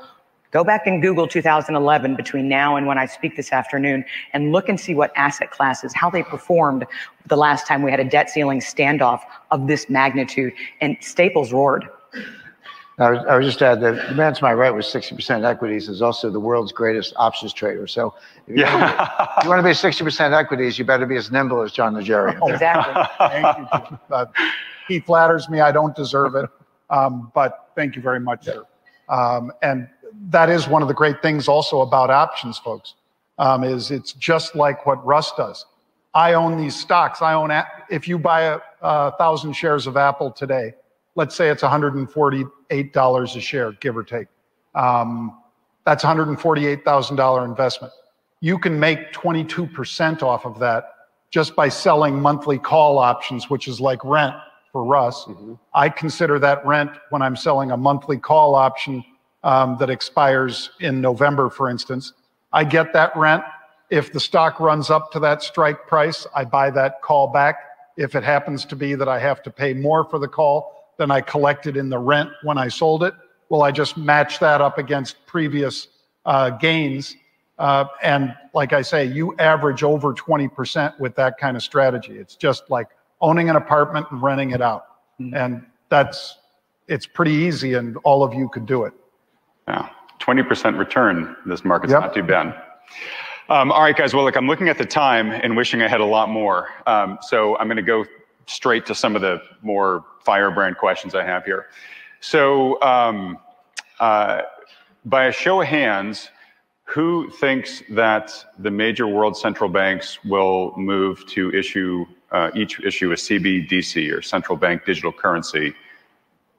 Go back and Google 2011 between now and when I speak this afternoon and look and see what asset classes, how they performed the last time we had a debt ceiling standoff of this magnitude. And Staples roared. I would, I would just add that the man to my right with 60% equities is also the world's greatest options trader. So if you, want, to be, if you want to be 60% equities, you better be as nimble as John Najarian. [laughs] Exactly. Thank you. Uh, he flatters me. I don't deserve it. Um, but thank you very much, sir. Um, and that is one of the great things also about options, folks, um, is it's just like what Russ does. I own these stocks. I own, a- if you buy a, a thousand shares of Apple today, let's say it's $148 a share, give or take. Um, that's $148,000 investment. You can make 22% off of that just by selling monthly call options, which is like rent for Russ. I consider that rent when I'm selling a monthly call option um, that expires in November, for instance. I get that rent. If the stock runs up to that strike price, I buy that call back. If it happens to be that I have to pay more for the call than I collected in the rent when I sold it, well, I just match that up against previous uh, gains. Uh, and like I say, you average over 20% with that kind of strategy. It's just like owning an apartment and renting it out. And that's, it's pretty easy and all of you could do it. Yeah, 20% return. This market's Yep. not too bad. Um, all right, guys. Well, look, I'm looking at the time and wishing I had a lot more. Um, so I'm going to go straight to some of the more firebrand questions I have here. So, um, uh, by a show of hands, who thinks that the major world central banks will move to issue uh, each issue a CBDC or central bank digital currency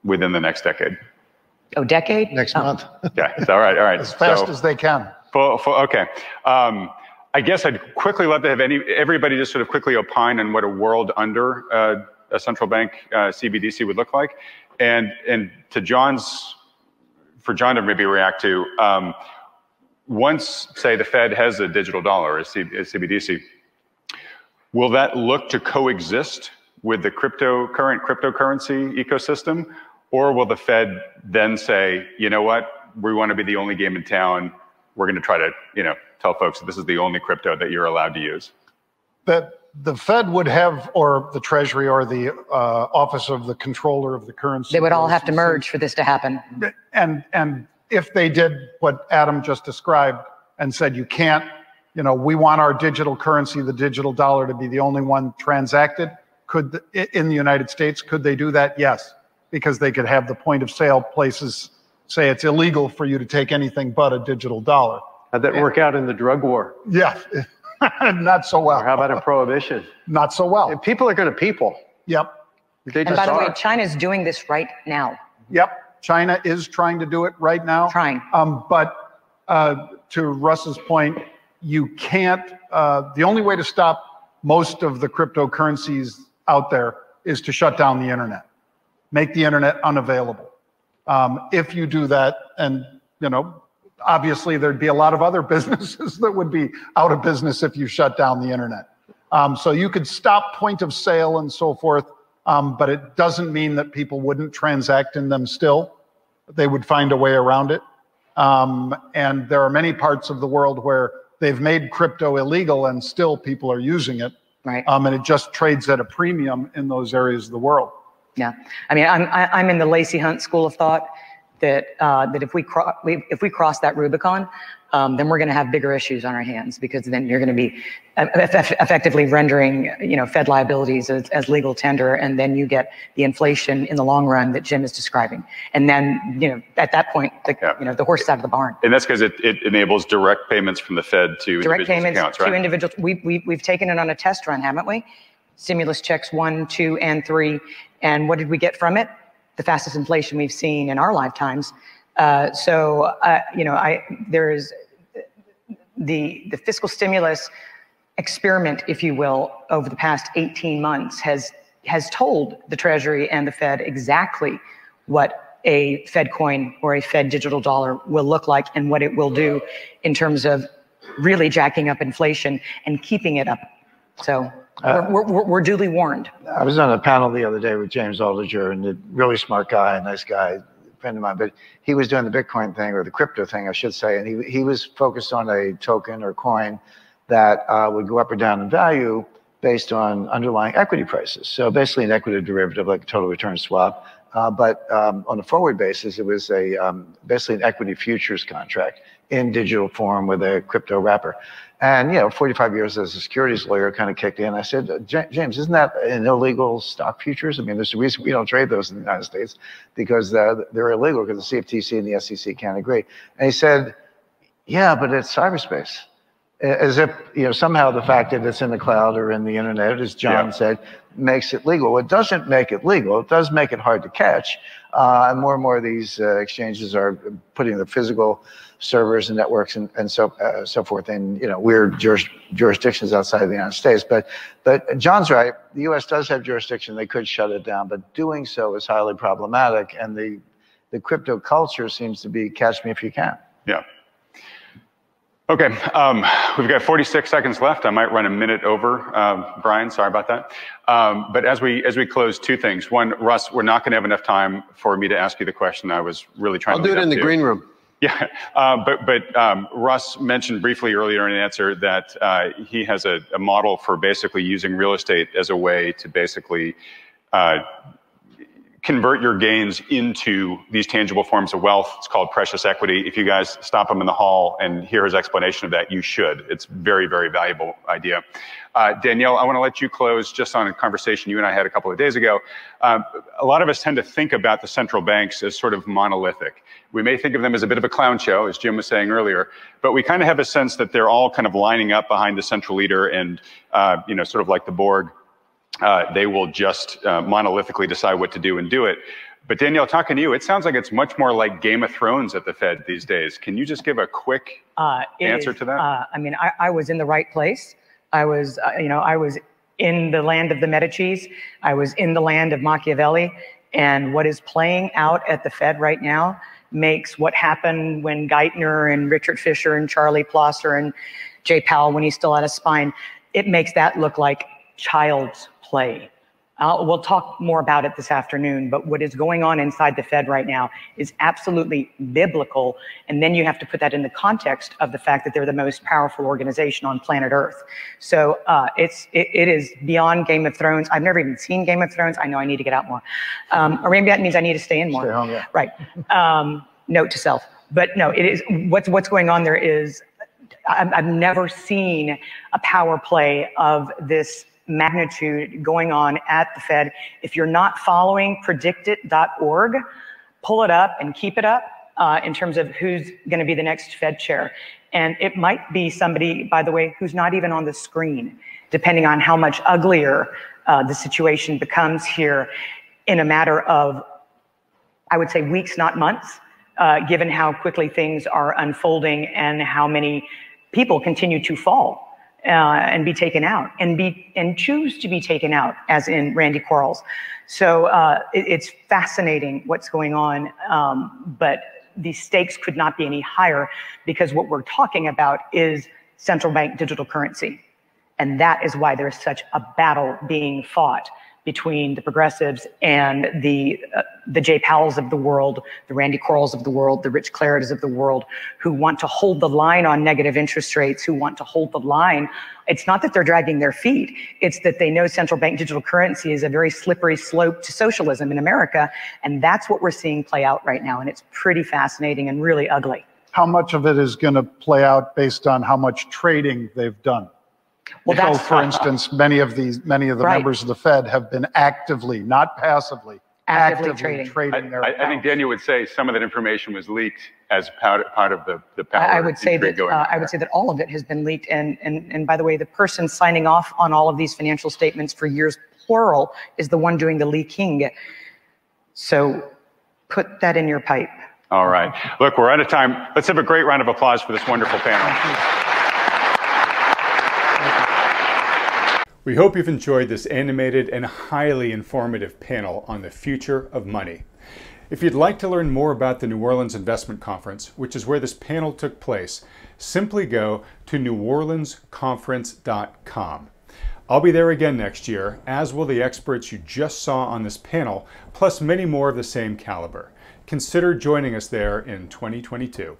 within the next decade? Oh, decade? Next Oh. month. yeah, all right, all right. [laughs] As fast So- as they can. Full, full, okay. Um, I guess I'd quickly love to have any everybody just sort of quickly opine on what a world under uh, a central bank uh, CBDC would look like, and and to John's, for John to maybe react to. Um, once, say, the Fed has a digital dollar, a, C, a CBDC, will that look to coexist with the crypto current cryptocurrency ecosystem, or will the Fed then say, you know what, we want to be the only game in town. We're going to try to, you know, tell folks that this is the only crypto that you're allowed to use. that the Fed would have, or the Treasury, or the uh, Office of the Controller of the Currency. They would all have to merge for this to happen. And and if they did what Adam just described and said you can't, you know, we want our digital currency, the digital dollar, to be the only one transacted. Could the, in the United States could they do that? Yes, because they could have the point of sale places say it's illegal for you to take anything but a digital dollar. How'd that work out in the drug war? Yeah, [laughs] not so well. Or how about in prohibition? Not so well. And people are going to people. Yep. They And by the way, are. China's doing this right now, Yep, China is trying to do it right now. trying. Um, but uh, to Russ's point, you can't. Uh, the only way to stop most of the cryptocurrencies out there is to shut down the internet, make the internet unavailable. Um, if you do that, and you know, obviously there'd be a lot of other [laughs] businesses that would be out of business if you shut down the internet. Um, so you could stop point of sale and so forth, um, but it doesn't mean that people wouldn't transact in them still. they would find a way around it. Um, and there are many parts of the world where they've made crypto illegal and still people are using it. Right. Um, and it just trades at a premium in those areas of the world. Yeah. I mean, I'm, I, I'm in the Lacey Hunt school of thought that, uh, that if we, cro- we, if we cross that Rubicon, um, then we're going to have bigger issues on our hands because then you're going to be eff- effectively rendering, you know, Fed liabilities as, as legal tender, and then you get the inflation in the long run that Jim is describing. And then, you know, at that point, the, Yeah. you know, the horse is out of the barn. And that's because it, it enables direct payments from the Fed to Direct individuals' payments accounts, to individuals. We, we, we've taken it on a test run, haven't we? Stimulus checks one, two, and three. And what did we get from it? The fastest inflation we've seen in our lifetimes. Uh, so, uh, you know, I, there is the, the fiscal stimulus experiment, if you will, over the past 18 months has, has told the Treasury and the Fed exactly what a Fed coin or a Fed digital dollar will look like and what it will do in terms of really jacking up inflation and keeping it up. So we're, we're, we're- we're duly warned. I was on a panel the other day with James Altucher, and a really smart guy, a nice guy, friend of mine, but he was doing the Bitcoin thing or the crypto thing, I should say, and he, he was focused on a token or coin that uh, would go up or down in value based on underlying equity prices. So basically an equity derivative like a total return swap. Uh, but um, on a forward basis, it was a um, basically an equity futures contract in digital form with a crypto wrapper. And you know, 45 years as a securities lawyer kind of kicked in. I said, James, isn't that an illegal stock futures? I mean, there's a reason we don't trade those in the United States because uh, they're illegal because the CFTC and the SEC can't agree. And he said, yeah, but it's cyberspace. As if, you know, somehow the fact that it's in the cloud or in the internet, as John Yeah. said, makes it legal. It doesn't make it legal. It does make it hard to catch. Uh, and more and more of these uh, exchanges are putting the physical servers and networks and, and so uh, so forth in you know weird juris, jurisdictions outside of the United States. But but John's right. The U.S. does have jurisdiction. They could shut it down, but doing so is highly problematic. And the the crypto culture seems to be catch me if you can. Yeah. Okay, um, we've got 46 seconds left. I might run a minute over, um, Brian. Sorry about that. Um, but as we as we close, two things. One, Russ, we're not going to have enough time for me to ask you the question I was really trying I'll to. do it in the to. green room. Yeah, uh, but but um, Russ mentioned briefly earlier in an answer that uh, he has a, a model for basically using real estate as a way to basically uh, convert your gains into these tangible forms of wealth. It's called precious equity. If you guys stop him in the hall and hear his explanation of that, you should. It's very very valuable idea. Uh, Danielle, I want to let you close just on a conversation you and I had a couple of days ago. Um, a lot of us tend to think about the central banks as sort of monolithic. We may think of them as a bit of a clown show, as Jim was saying earlier, but we kind of have a sense that they're all kind of lining up behind the central leader and, uh, you know, sort of like the Borg, uh, they will just uh, monolithically decide what to do and do it. But Danielle, talking to you, it sounds like it's much more like Game of Thrones at the Fed these days. Can you just give a quick Uh, Answer is, to that? Uh, I mean, I, I was in the right place. I was, uh, you know, I was in the land of the Medicis. I was in the land of Machiavelli. And what is playing out at the Fed right now makes what happened when Geithner and Richard Fisher and Charlie Plosser and Jay Powell, when he's still out of spine, it makes that look like child's play. Uh, we'll talk more about it this afternoon, but what is going on inside the Fed right now is absolutely biblical. And then you have to put that in the context of the fact that they're the most powerful organization on planet Earth. So uh, it's it, it is beyond Game of Thrones. I've never even seen Game of Thrones. I know I need to get out more, um, or maybe that means I need to stay in more. Stay home, yeah. Right. Um, note to self. But no, it is what's what's going on there is I've never seen a power play of this magnitude going on at the Fed. If you're not following predictit.org, pull it up and keep it up uh, in terms of who's going to be the next Fed chair. And it might be somebody, by the way, who's not even on the screen, depending on how much uglier uh, the situation becomes here in a matter of I would say weeks, not months, uh, given how quickly things are unfolding and how many people continue to fall uh, and be taken out and be and choose to be taken out, as in Randy Quarles. So uh, it- it's fascinating what's going on, um, but the stakes could not be any higher because what we're talking about is central bank digital currency. And that is why there's such a battle being fought between the progressives and the uh, the Jay Powells of the world, the Randy Quarles of the world, the Rich Claridas of the world, who want to hold the line on negative interest rates, who want to hold the line. It's not that they're dragging their feet. It's that they know central bank digital currency is a very slippery slope to socialism in America. And that's what we're seeing play out right now. And it's pretty fascinating and really ugly. How much of it is going to play out based on how much trading they've done? Well, so, that's for instance, many of these, many of the Right. members of the Fed have been actively, not passively, Actively trading. I, their I, I think. Daniel would say some of that information was leaked as part, part of the, the power I I would say that going uh, I would say that all of it has been leaked. And and and by the way, the person signing off on all of these financial statements for years, plural, is the one doing the leaking. So put that in your pipe. All right. Look, we're out of time. Let's have a great round of applause for this wonderful panel. We hope you've enjoyed this animated and highly informative panel on the future of money. If you'd like to learn more about the New Orleans Investment Conference, which is where this panel took place, simply go to neworleansconference.com. I'll be there again next year, as will the experts you just saw on this panel, plus many more of the same caliber. Consider joining us there in 2022.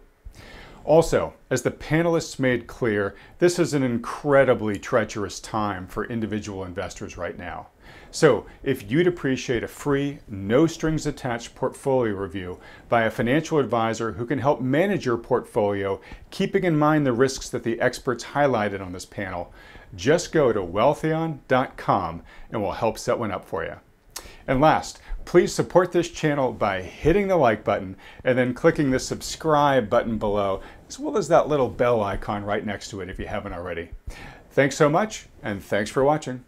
Also, as the panelists made clear, this is an incredibly treacherous time for individual investors right now. So, if you'd appreciate a free, no strings attached portfolio review by a financial advisor who can help manage your portfolio, keeping in mind the risks that the experts highlighted on this panel, just go to wealthion.com and we'll help set one up for you. And last, please support this channel by hitting the like button and then clicking the subscribe button below, as well as that little bell icon right next to it if you haven't already. Thanks so much, and thanks for watching.